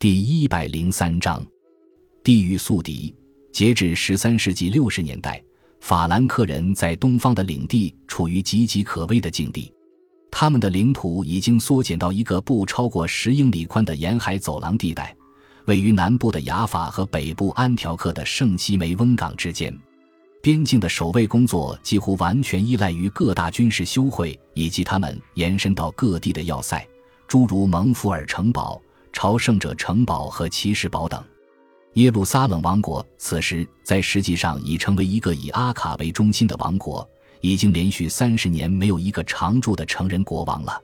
第一百零三章，地狱宿敌。截至十三世纪六十年代，法兰克人在东方的领地处于岌岌可危的境地。他们的领土已经缩减到一个不超过十英里宽的沿海走廊地带，位于南部的雅法和北部安条克的圣西梅翁港之间。边境的守卫工作几乎完全依赖于各大军事修会以及他们延伸到各地的要塞，诸如蒙福尔城堡、朝圣者城堡和骑士堡等。耶路撒冷王国此时在实际上已成为一个以阿卡为中心的王国，已经连续三十年没有一个常驻的成人国王了。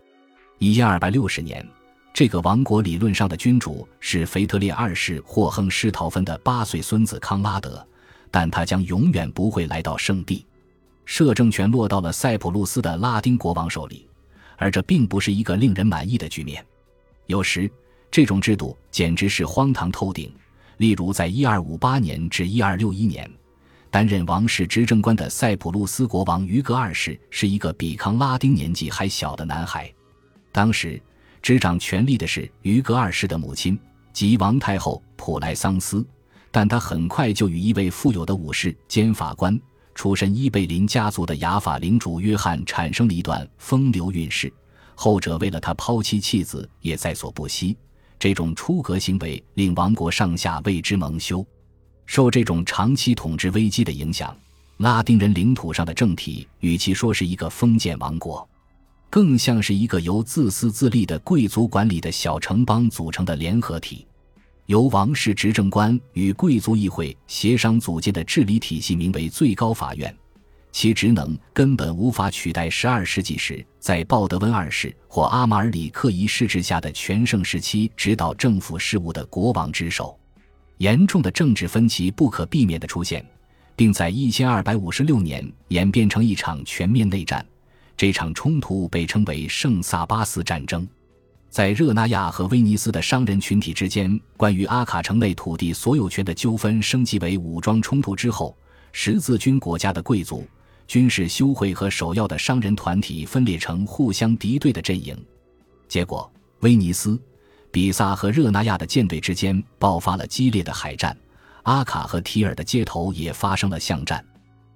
一千二百六十年，这个王国理论上的君主是腓特烈二世霍亨施陶芬的八岁孙子康拉德。但他将永远不会来到圣地，摄政权落到了塞浦路斯的拉丁国王手里，而这并不是一个令人满意的局面。有时，这种制度简直是荒唐透顶。例如，在1258年至1261年，担任王室执政官的塞浦路斯国王于格二世是一个比康拉丁年纪还小的男孩。当时，执掌权力的是于格二世的母亲，即王太后普莱桑斯。但他很快就与一位富有的武士兼法官、出身伊贝林家族的雅法领主约翰产生了一段风流韵事。后者为了他抛妻弃子也在所不惜。这种出格行为令王国上下为之蒙羞。受这种长期统治危机的影响，拉丁人领土上的政体与其说是一个封建王国，更像是一个由自私自利的贵族管理的小城邦组成的联合体。由王室执政官与贵族议会协商组建的治理体系名为最高法院，其职能根本无法取代十二世纪时在鲍德温二世或阿马尔里克一世之下的全盛时期指导政府事务的国王之手。严重的政治分歧不可避免的出现，并在一千二百五十六年演变成一场全面内战。这场冲突被称为圣萨巴斯战争。在热那亚和威尼斯的商人群体之间，关于阿卡城内土地所有权的纠纷升级为武装冲突之后，十字军国家的贵族、军事修会和首要的商人团体分裂成互相敌对的阵营。结果，威尼斯、比萨和热那亚的舰队之间爆发了激烈的海战，阿卡和提尔的街头也发生了巷战。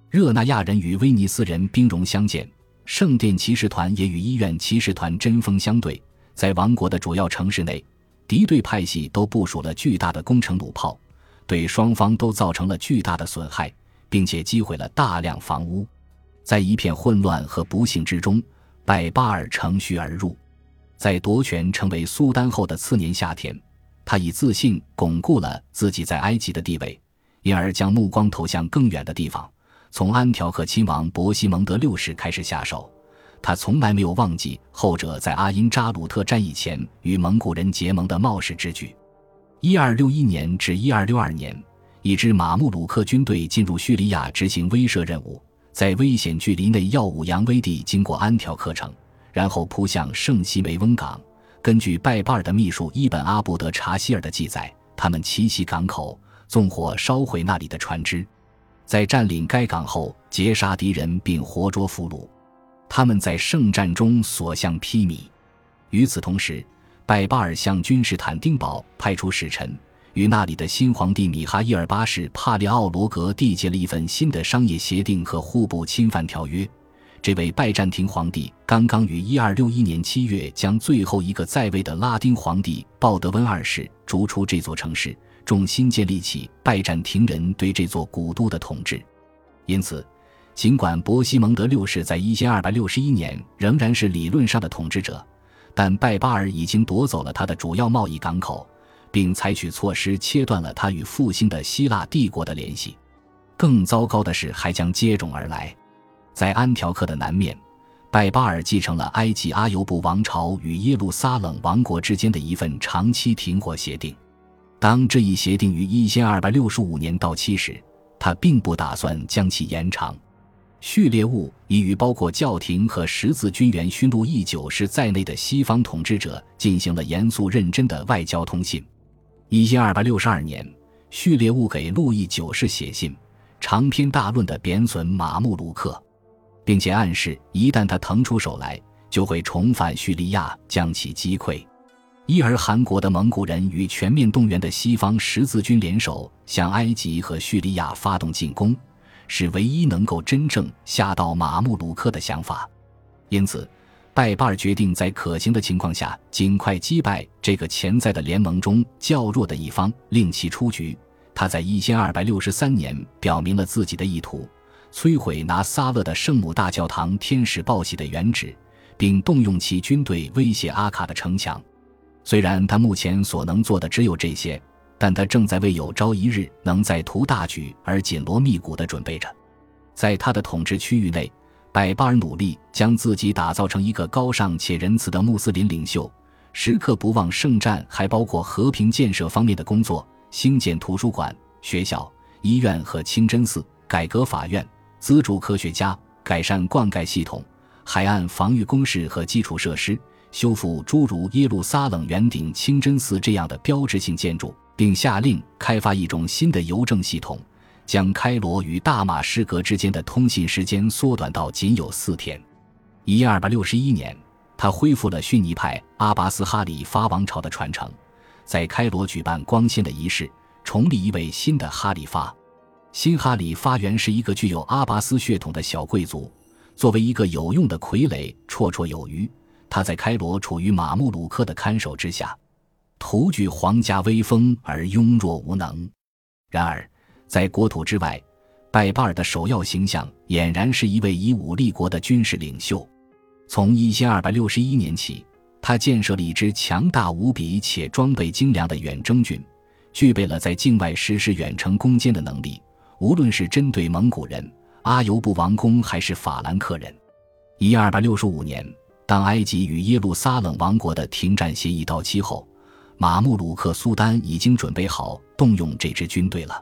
热那亚人与威尼斯人兵戎相见，圣殿骑士团也与医院骑士团针锋相对。在王国的主要城市内，敌对派系都部署了巨大的攻城弩炮，对双方都造成了巨大的损害，并且击毁了大量房屋。在一片混乱和不幸之中，拜巴尔乘虚而入。在夺权成为苏丹后的次年夏天，他以自信巩固了自己在埃及的地位，因而将目光投向更远的地方，从安条克亲王伯西蒙德六世开始下手。他从来没有忘记后者在阿因扎鲁特战役前与蒙古人结盟的冒失之举。一二六一年至一二六二年，一支马穆鲁克军队进入叙利亚执行威慑任务，在危险距离内耀武扬威地经过安条克城，然后扑向圣西梅翁港。根据拜巴尔的秘书伊本阿布德查希尔的记载，他们奇袭港口，纵火烧毁那里的船只，在占领该港后截杀敌人并活捉俘虏。他们在圣战中所向披靡。与此同时，拜巴尔向君士坦丁堡派出使臣，与那里的新皇帝米哈伊尔八世帕列奥罗格缔结了一份新的商业协定和互不侵犯条约。这位拜占庭皇帝刚刚于一二六一年七月将最后一个在位的拉丁皇帝鲍德温二世逐出这座城市，重新建立起拜占庭人对这座古都的统治。因此。尽管伯西蒙德六世在一千二百六十一年仍然是理论上的统治者，但拜巴尔已经夺走了他的主要贸易港口，并采取措施切断了他与复兴的希腊帝国的联系。更糟糕的是还将接踵而来。在安条克的南面，拜巴尔继承了埃及阿尤布王朝与耶路撒冷王国之间的一份长期停火协定。当这一协定于一千二百六十五年到期时，他并不打算将其延长。序列物已与包括教廷和十字军元勋路易九世在内的西方统治者进行了严肃认真的外交通信。一千二百六十二年，序列物给路易九世写信，长篇大论的贬损马穆鲁克，并且暗示一旦他腾出手来，就会重返叙利亚将其击溃。伊尔汗国的蒙古人与全面动员的西方十字军联手向埃及和叙利亚发动进攻，是唯一能够真正吓到马穆鲁克的想法。因此，拜巴尔决定在可行的情况下尽快击败这个潜在的联盟中较弱的一方，令其出局。他在一千二百六十三年表明了自己的意图。摧毁拿撒勒的圣母大教堂天使报喜的原址，并动用其军队威胁阿卡的城墙。虽然他目前所能做的只有这些，但他正在为有朝一日能再图大举而紧锣密鼓地准备着。在他的统治区域内，百巴尔努力将自己打造成一个高尚且仁慈的穆斯林领袖，时刻不忘圣战，还包括和平建设方面的工作，兴建图书馆、学校、医院和清真寺，改革法院。资助科学家改善灌溉系统、海岸防御工事和基础设施，修复诸如耶路撒冷圆顶清真寺这样的标志性建筑，并下令开发一种新的邮政系统，将开罗与大马士革之间的通信时间缩短到仅有四天。一二百六十一年，他恢复了逊尼派阿拔斯哈里发王朝的传承，在开罗举办光鲜的仪式，重立一位新的哈里发。新哈里发源是一个具有阿拔斯血统的小贵族，作为一个有用的傀儡绰绰有余。他在开罗处于马穆鲁克的看守之下，徒具皇家威风而庸弱无能。然而，在国土之外，拜巴尔的首要形象俨然是一位以武立国的军事领袖。从一千二百六十一年起，他建设了一支强大无比且装备精良的远征军，具备了在境外实施远程攻坚的能力。无论是针对蒙古人、阿尤布王宫，还是法兰克人，一二百六十五年，当埃及与耶路撒冷王国的停战协议到期后，马穆鲁克苏丹已经准备好动用这支军队了。